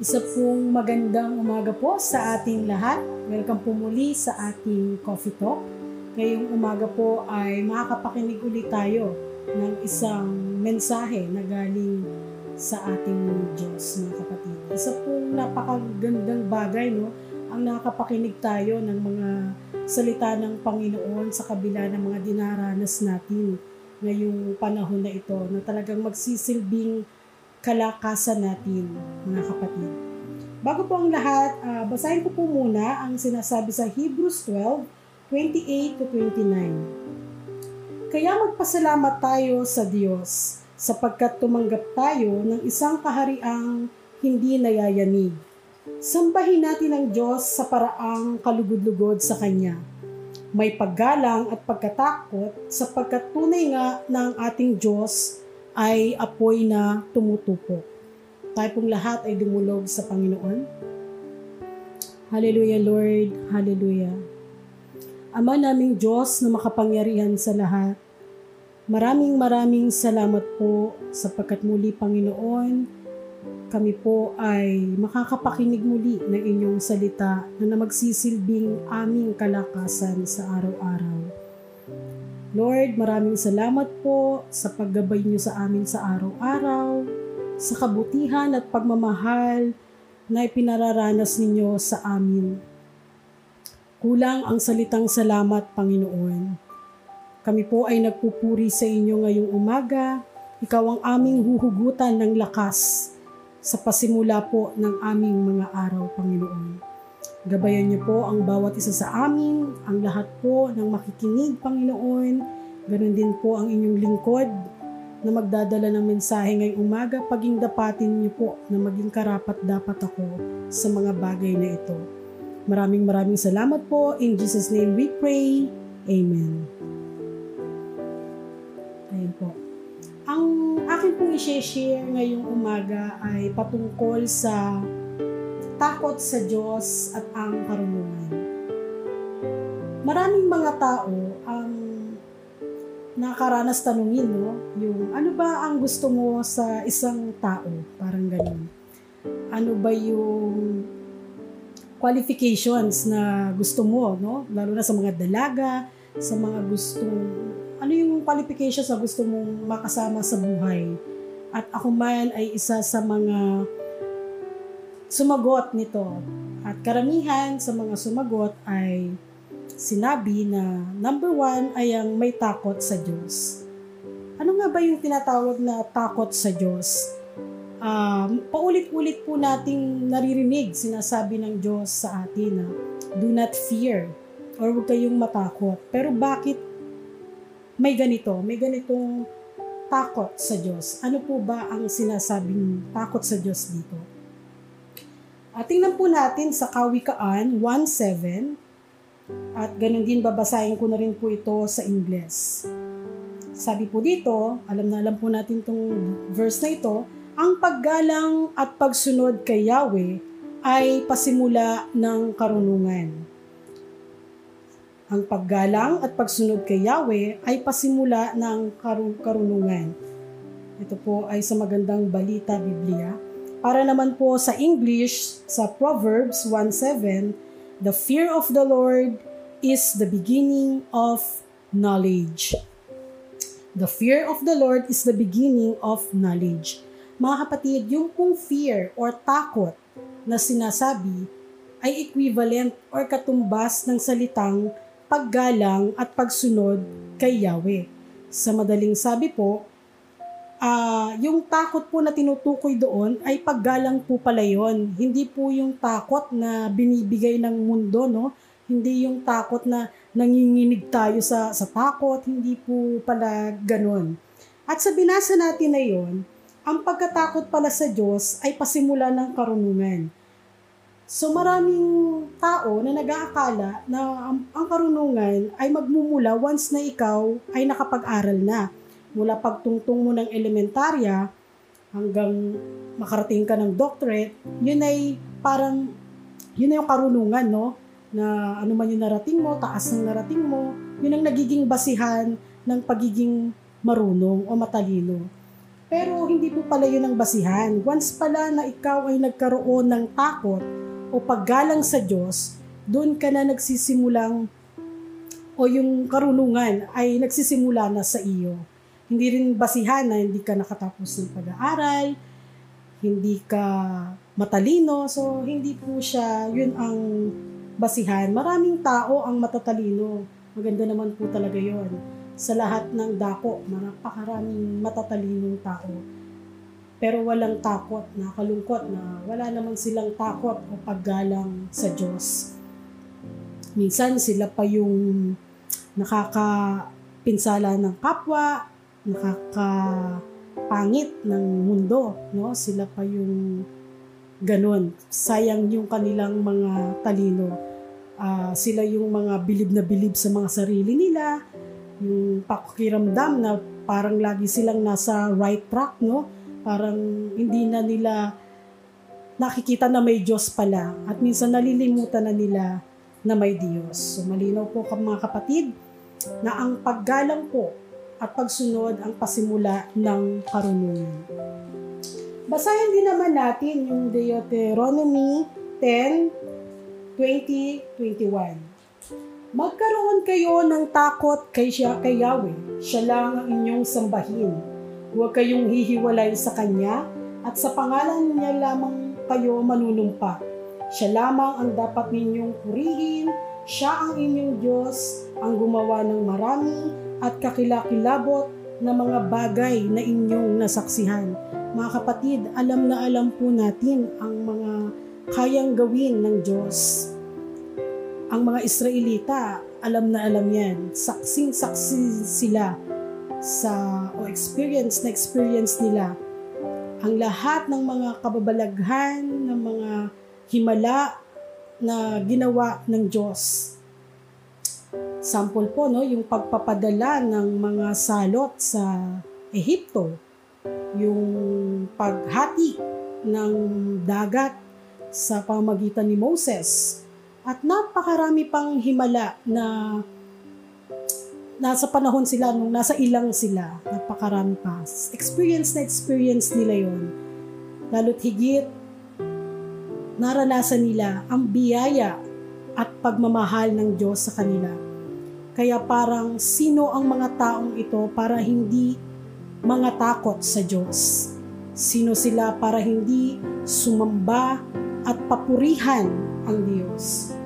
Isa pong magandang umaga po sa ating lahat. Welcome po muli sa ating Coffee Talk. Ngayong umaga po ay makakapakinig ulit tayo ng isang mensahe na galing sa ating Diyos, mga kapatid. Isa pong napakagandang bagay, no? Ang nakakapakinig tayo ng mga salita ng Panginoon sa kabila ng mga dinaranas natin ngayong panahon na ito na talagang magsisilbing kalakasan natin, mga kapatid. Bago po ang lahat, uh, basahin ko po muna ang sinasabi sa Hebrews 12, 28 to 29. Kaya magpasalamat tayo sa Diyos sapagkat tumanggap tayo ng isang kahariang hindi nayayanig. Sambahin natin ang Diyos sa paraang kalugod-lugod sa Kanya. May paggalang at pagkatakot sapagkat tunay nga ng ating Diyos ay apoy na tumutupo. Tayo pong lahat ay dumulog sa Panginoon. Hallelujah Lord, Hallelujah. Ama naming Diyos na makapangyarihan sa lahat, maraming maraming salamat po sapagkat muli Panginoon, kami po ay makakapakinig muli ng inyong salita na magsisilbing aming kalakasan sa araw-araw. Lord, maraming salamat po sa paggabay niyo sa amin sa araw-araw, sa kabutihan at pagmamahal na ipinararanas ninyo sa amin. Kulang ang salitang salamat, Panginoon. Kami po ay nagpupuri sa inyo ngayong umaga. Ikaw ang aming huhugutan ng lakas sa pasimula po ng aming mga araw, Panginoon. Gabayan niyo po ang bawat isa sa amin, ang lahat po ng makikinig, Panginoon. Ganon din po ang inyong lingkod na magdadala ng mensahe ngayong umaga. Paging dapatin niyo po na maging karapat dapat ako sa mga bagay na ito. Maraming maraming salamat po. In Jesus' name we pray. Amen. Ayun po. Ang akin pong i-share ngayong umaga ay patungkol sa takot sa Diyos at ang karunungan. Maraming mga tao ang nakaranas tanungin, no? Yung ano ba ang gusto mo sa isang tao? Parang ganun. Ano ba yung qualifications na gusto mo, no? Lalo na sa mga dalaga, sa mga gustong ano yung qualifications na gusto mong makasama sa buhay. At ako man ay isa sa mga sumagot nito. At karamihan sa mga sumagot ay sinabi na number one ay ang may takot sa Diyos. Ano nga ba yung tinatawag na takot sa Diyos? Um, paulit-ulit po nating naririnig sinasabi ng Diyos sa atin na do not fear or huwag kayong matakot. Pero bakit may ganito, may ganitong takot sa Diyos? Ano po ba ang sinasabing takot sa Diyos dito? At tingnan po natin sa Kawikaan 1.7 at ganun din babasahin ko na rin po ito sa Ingles. Sabi po dito, alam na alam po natin itong verse na ito, ang paggalang at pagsunod kay Yahweh ay pasimula ng karunungan. Ang paggalang at pagsunod kay Yahweh ay pasimula ng karunungan. Ito po ay sa magandang balita Biblia para naman po sa English, sa Proverbs 1.7, The fear of the Lord is the beginning of knowledge. The fear of the Lord is the beginning of knowledge. Mga kapatid, yung pong fear or takot na sinasabi ay equivalent or katumbas ng salitang paggalang at pagsunod kay Yahweh. Sa madaling sabi po, uh, yung takot po na tinutukoy doon ay paggalang po pala yon. Hindi po yung takot na binibigay ng mundo, no? Hindi yung takot na nanginginig tayo sa, sa takot, hindi po pala ganon. At sa binasa natin na yon, ang pagkatakot pala sa Diyos ay pasimula ng karunungan. So maraming tao na nag-aakala na ang, ang karunungan ay magmumula once na ikaw ay nakapag-aral na mula pagtungtong mo ng elementarya hanggang makarating ka ng doctorate, yun ay parang, yun ay yung karunungan, no? Na ano man yung narating mo, taas ng narating mo, yun ang nagiging basihan ng pagiging marunong o matalino. Pero hindi po pala yun ang basihan. Once pala na ikaw ay nagkaroon ng takot o paggalang sa Diyos, doon ka na nagsisimulang o yung karunungan ay nagsisimula na sa iyo. Hindi rin basihan na hindi ka nakatapos ng pag-aaral, hindi ka matalino, so hindi po siya, yun ang basihan. Maraming tao ang matatalino. Maganda naman po talaga yon sa lahat ng dako, napakaraming matatalinong tao. Pero walang takot, nakalungkot na wala naman silang takot o paggalang sa Diyos. Minsan sila pa yung nakakapinsala ng kapwa, nakakapangit ng mundo, no? Sila pa yung ganun. Sayang yung kanilang mga talino. Uh, sila yung mga bilib na bilib sa mga sarili nila, yung pakiramdam na parang lagi silang nasa right track, no? Parang hindi na nila nakikita na may Diyos pala at minsan nalilimutan na nila na may Diyos. So malinaw po mga kapatid na ang paggalang po at pagsunod ang pasimula ng karunungan. Basahin din naman natin yung Deuteronomy 10, 20, 21. Magkaroon kayo ng takot kay siya kay Yahweh. Siya lang ang inyong sambahin. Huwag kayong hihiwalay sa Kanya at sa pangalan niya lamang kayo manunumpa. Siya lamang ang dapat ninyong purihin. Siya ang inyong Diyos, ang gumawa ng marami at kakilakilabot na mga bagay na inyong nasaksihan. Mga kapatid, alam na alam po natin ang mga kayang gawin ng Diyos ang mga Israelita, alam na alam yan. Saksing-saksi sila sa o experience na experience nila ang lahat ng mga kababalaghan, ng mga himala na ginawa ng Diyos. Sample po, no, yung pagpapadala ng mga salot sa Ehipto, yung paghati ng dagat sa pamagitan ni Moses, at napakarami pang himala na nasa panahon sila nung nasa ilang sila. Napakarami pa. Experience na experience nila yon. Lalo't higit, naranasan nila ang biyaya at pagmamahal ng Diyos sa kanila. Kaya parang sino ang mga taong ito para hindi mga takot sa Diyos? Sino sila para hindi sumamba at papurihan ang Diyos?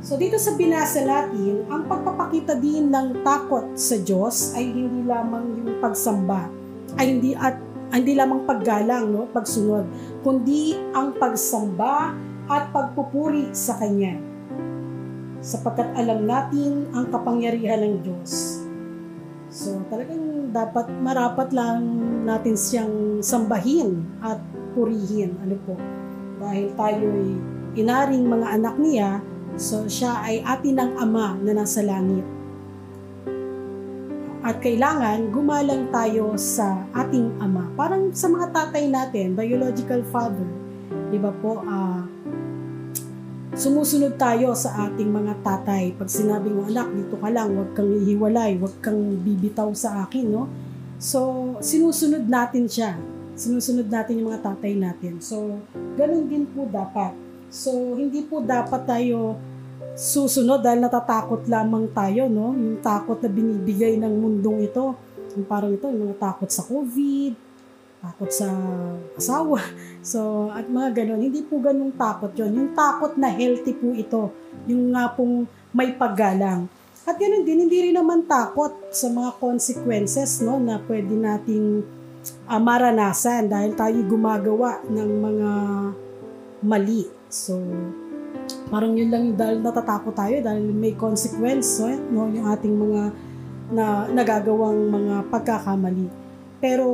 So dito sa binasa natin, ang pagpapakita din ng takot sa Diyos ay hindi lamang yung pagsamba, ay hindi at hindi lamang paggalang, no, pagsunod, kundi ang pagsamba at pagpupuri sa Kanya. Sapagkat alam natin ang kapangyarihan ng Diyos. So talagang dapat marapat lang natin siyang sambahin at purihin. Ano po? Dahil tayo'y inaring mga anak niya, So, siya ay atin ng Ama na nasa langit. At kailangan gumalang tayo sa ating Ama. Parang sa mga tatay natin, biological father, di ba po, uh, sumusunod tayo sa ating mga tatay. Pag sinabi mo, anak, dito ka lang, huwag kang ihiwalay, huwag kang bibitaw sa akin, no? So, sinusunod natin siya. Sinusunod natin yung mga tatay natin. So, ganun din po dapat So, hindi po dapat tayo susunod dahil natatakot lamang tayo, no? Yung takot na binibigay ng mundong ito. Yung parang ito, yung mga takot sa COVID, takot sa asawa. So, at mga ganun. Hindi po ganung takot yon Yung takot na healthy po ito. Yung nga pong may paggalang. At ganun din, hindi rin naman takot sa mga consequences no, na pwede nating uh, maranasan dahil tayo gumagawa ng mga mali. So, parang yun lang dahil natatakot tayo dahil may consequence eh, no, yung ating mga na nagagawang mga pagkakamali. Pero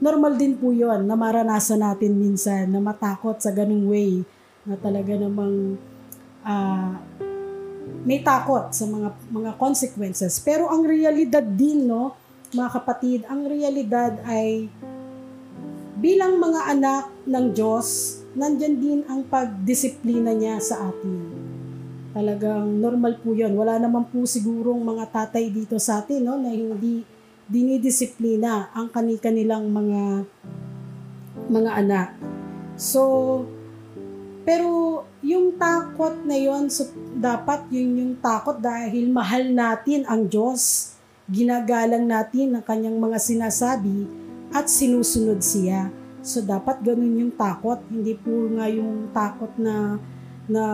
normal din po yon na maranasan natin minsan na matakot sa ganung way na talaga namang uh, may takot sa mga mga consequences. Pero ang realidad din no, mga kapatid, ang realidad ay bilang mga anak ng Diyos, nandyan din ang pagdisiplina niya sa atin. Talagang normal po yun. Wala naman po sigurong mga tatay dito sa atin no, na hindi dinidisiplina ang kani-kanilang mga mga anak. So, pero yung takot na yon so, dapat yun yung takot dahil mahal natin ang Diyos. Ginagalang natin ang kanyang mga sinasabi at sinusunod siya. So dapat ganun yung takot, hindi po nga yung takot na na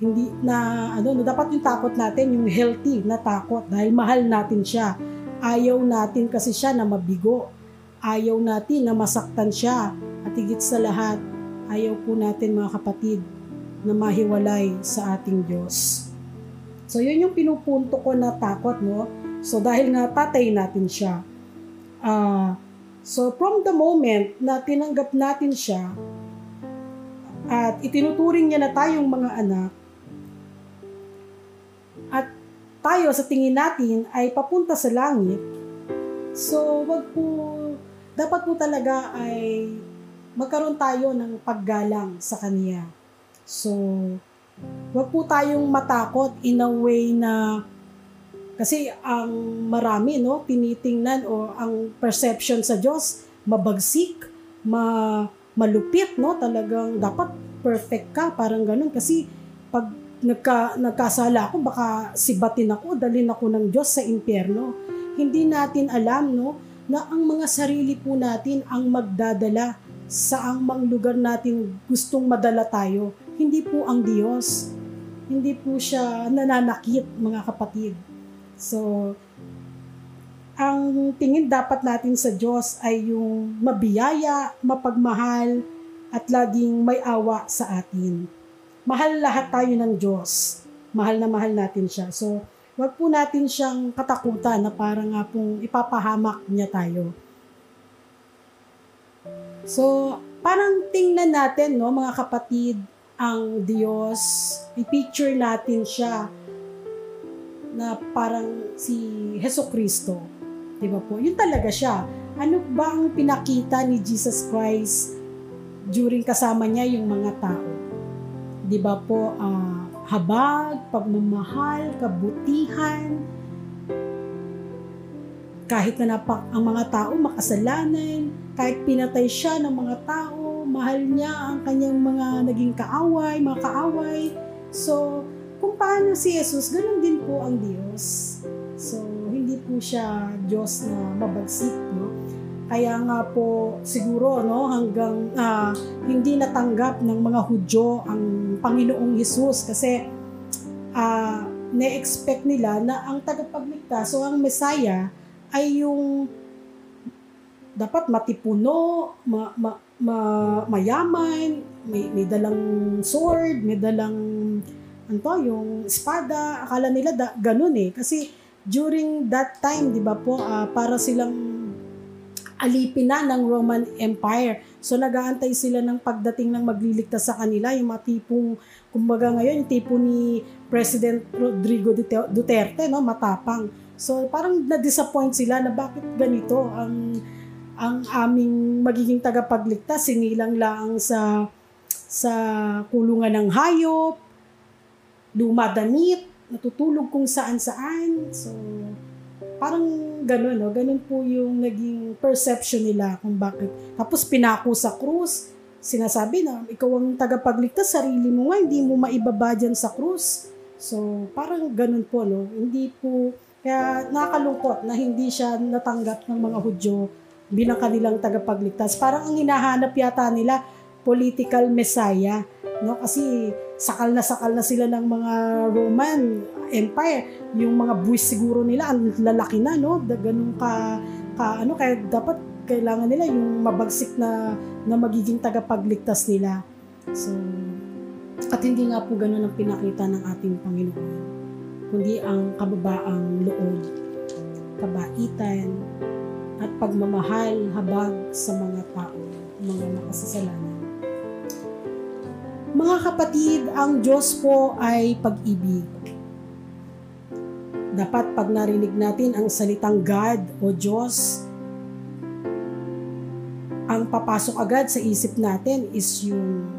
hindi na ano no dapat yung takot natin yung healthy na takot dahil mahal natin siya. Ayaw natin kasi siya na mabigo. Ayaw natin na masaktan siya. At higit sa lahat, ayaw po natin mga kapatid na mahiwalay sa ating Diyos. So yun yung pinupunto ko na takot, no? So dahil nga tatay natin siya. Uh, so from the moment na tinanggap natin siya at itinuturing niya na tayong mga anak tayo sa tingin natin ay papunta sa langit, so wag po, dapat po talaga ay magkaroon tayo ng paggalang sa Kanya. So, wag po tayong matakot in a way na kasi ang marami no tinitingnan o ang perception sa Diyos mabagsik, ma malupit no talagang dapat perfect ka parang ganun kasi pag nagka, nagkasala ako baka sibatin ako dalhin ako ng Diyos sa impyerno hindi natin alam no na ang mga sarili po natin ang magdadala sa ang mang lugar natin gustong madala tayo. Hindi po ang Diyos. Hindi po siya nananakit, mga kapatid. So, ang tingin dapat natin sa Diyos ay yung mabiyaya, mapagmahal, at laging may awa sa atin. Mahal lahat tayo ng Diyos. Mahal na mahal natin siya. So, wag po natin siyang katakutan na parang nga pong ipapahamak niya tayo. So, parang tingnan natin, no, mga kapatid, ang Diyos, i-picture natin siya na parang si Heso Kristo. Di ba po? Yun talaga siya. Ano ba ang pinakita ni Jesus Christ during kasama niya yung mga tao? Di ba po, uh, habag, pagmamahal, kabutihan, kahit na napak ang mga tao makasalanan, kahit pinatay siya ng mga tao, mahal niya ang kanyang mga naging kaaway, mga kaaway. So, kung paano si Jesus, ganun din po ang Diyos. So, hindi po siya Diyos na mabagsik, no? Kaya nga po siguro no hanggang uh, hindi natanggap ng mga Hudyo ang Panginoong Hesus kasi uh, na-expect nila na ang tagapagligtas o ang Messiah ay yung dapat matipuno, ma, ma, ma, mayaman, may, may dalang sword, may dalang ano yung espada. Akala nila da, ganun eh. Kasi during that time, di ba po, uh, para silang alipin na ng Roman Empire. So nagaantay sila ng pagdating ng magliligtas sa kanila, yung mga tipong, kumbaga ngayon, yung tipo ni President Rodrigo Duterte, no, matapang. So parang na-disappoint sila na bakit ganito ang ang aming magiging tagapagligtas sinilang lang sa sa kulungan ng hayop, lumadanit, natutulog kung saan-saan. So parang gano'n, no? Ganun po yung naging perception nila kung bakit. Tapos pinako sa krus, sinasabi na ikaw ang tagapagligtas, sarili mo nga, hindi mo maibaba dyan sa krus. So, parang ganun po, no? Hindi po, kaya nakakalungkot na hindi siya natanggap ng mga Hudyo bilang kanilang tagapagligtas. Parang ang hinahanap yata nila political messiah, no? Kasi sakal na sakal na sila ng mga Roman Empire. Yung mga buwis siguro nila ang lalaki na, no? Ganun ka, ka ano kaya dapat kailangan nila yung mabagsik na na magiging tagapagligtas nila. So at hindi nga po ganun ang pinakita ng ating Panginoon kundi ang kababaang loob, kabaitan, at pagmamahal habag sa mga tao, mga makasasalanan. Mga kapatid, ang Diyos po ay pag-ibig. Dapat pag narinig natin ang salitang God o Diyos, ang papasok agad sa isip natin is yung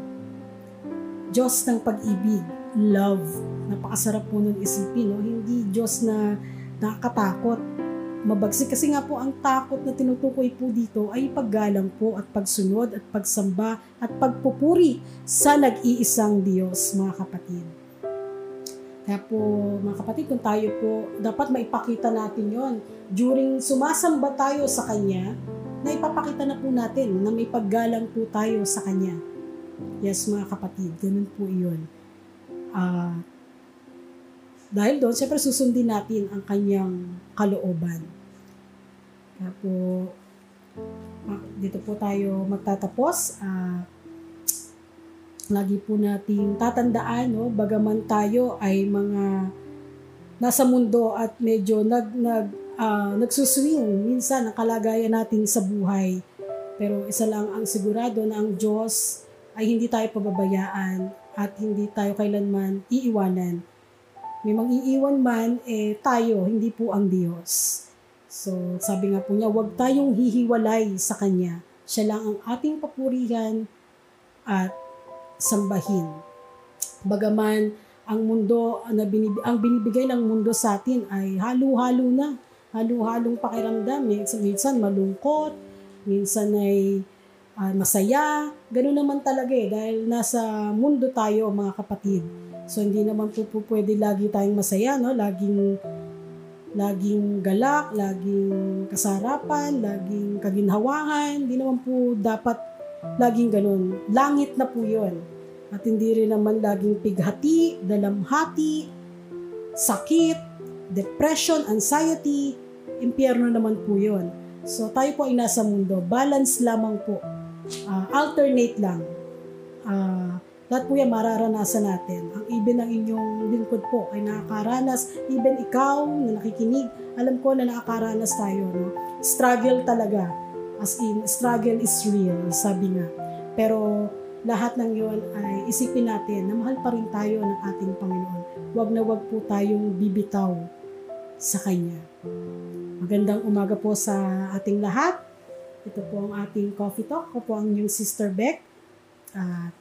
Diyos ng pag-ibig, love. Napakasarap po nun isipin, no? Hindi Diyos na nakakatakot. Mabagsik kasi nga po ang takot na tinutukoy po dito ay paggalang po at pagsunod at pagsamba at pagpupuri sa nag-iisang Diyos mga kapatid. Kaya po mga kapatid, kung tayo po, dapat maipakita natin yon During sumasamba tayo sa Kanya, na ipapakita na po natin na may paggalang po tayo sa Kanya. Yes mga kapatid, ganun po yun. Uh, dahil doon, siyempre susundin natin ang kanyang kalooban. Kaya po, dito po tayo magtatapos. Uh, lagi po nating tatandaan, no, bagaman tayo ay mga nasa mundo at medyo nag, nag, uh, nagsuswing minsan ang kalagayan natin sa buhay. Pero isa lang ang sigurado na ang Diyos ay hindi tayo pababayaan at hindi tayo kailanman iiwanan may mang-iiwan man, eh tayo, hindi po ang Diyos. So, sabi nga po niya, huwag tayong hihiwalay sa Kanya. Siya lang ang ating papurihan at sambahin. Bagaman ang mundo na binib- ang binibigay ng mundo sa atin ay halo-halo na. Halo-halong pakiramdam. Minsan, minsan malungkot, minsan ay uh, masaya. Ganun naman talaga eh, dahil nasa mundo tayo mga kapatid. So hindi naman po, po pwede lagi tayong masaya, no? Laging laging galak, laging kasarapan, laging kaginhawahan. Hindi naman po dapat laging ganun. Langit na po yun. At hindi rin naman laging pighati, dalamhati, sakit, depression, anxiety, impyerno naman po yun. So tayo po ay nasa mundo. Balance lamang po. Uh, alternate lang. Uh, lahat po yan mararanasan natin. Ang even ng inyong lingkod po ay nakakaranas. Even ikaw na nakikinig, alam ko na nakakaranas tayo. No? Struggle talaga. As in, struggle is real, sabi nga. Pero lahat ng yon ay isipin natin na mahal pa rin tayo ng ating Panginoon. Huwag na huwag po tayong bibitaw sa Kanya. Magandang umaga po sa ating lahat. Ito po ang ating coffee talk. Ako po ang inyong Sister Beck. At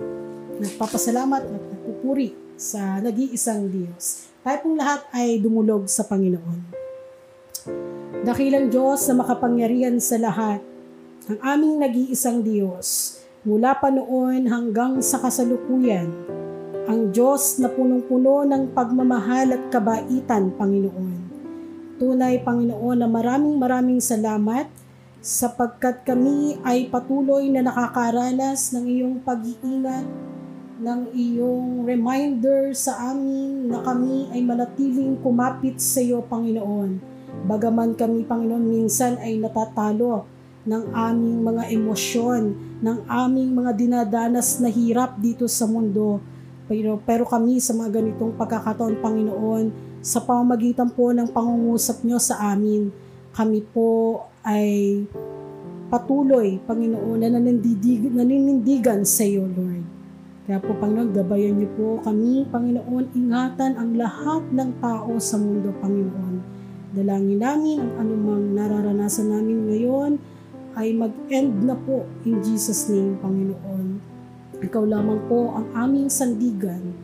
nagpapasalamat at nagpupuri sa nag-iisang Diyos. Tayo pong lahat ay dumulog sa Panginoon. Dakilang Diyos na makapangyarihan sa lahat, ang aming nag-iisang Diyos, mula pa noon hanggang sa kasalukuyan, ang Diyos na punong-puno ng pagmamahal at kabaitan, Panginoon. Tunay, Panginoon, na maraming maraming salamat sapagkat kami ay patuloy na nakakaranas ng iyong pag-iingat ng iyong reminder sa amin na kami ay manatiling kumapit sa iyo, Panginoon. Bagaman kami, Panginoon, minsan ay natatalo ng aming mga emosyon, ng aming mga dinadanas na hirap dito sa mundo. Pero, pero kami sa mga ganitong pagkakataon, Panginoon, sa pamamagitan po ng pangungusap nyo sa amin, kami po ay patuloy, Panginoon, na naninindigan sa iyo, Lord. Kaya po, Panginoon, gabayan niyo po kami, Panginoon, ingatan ang lahat ng tao sa mundo, Panginoon. Dalangin namin ang anumang nararanasan namin ngayon ay mag-end na po in Jesus' name, Panginoon. Ikaw lamang po ang aming sandigan.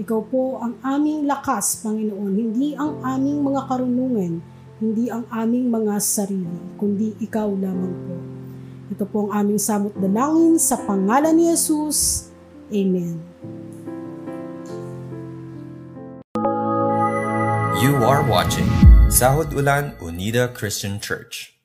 Ikaw po ang aming lakas, Panginoon. Hindi ang aming mga karunungan, hindi ang aming mga sarili, kundi ikaw lamang po. Ito po ang aming samot dalangin sa pangalan ni Jesus. Amen. You are watching Sahod Ulan Unida Christian Church.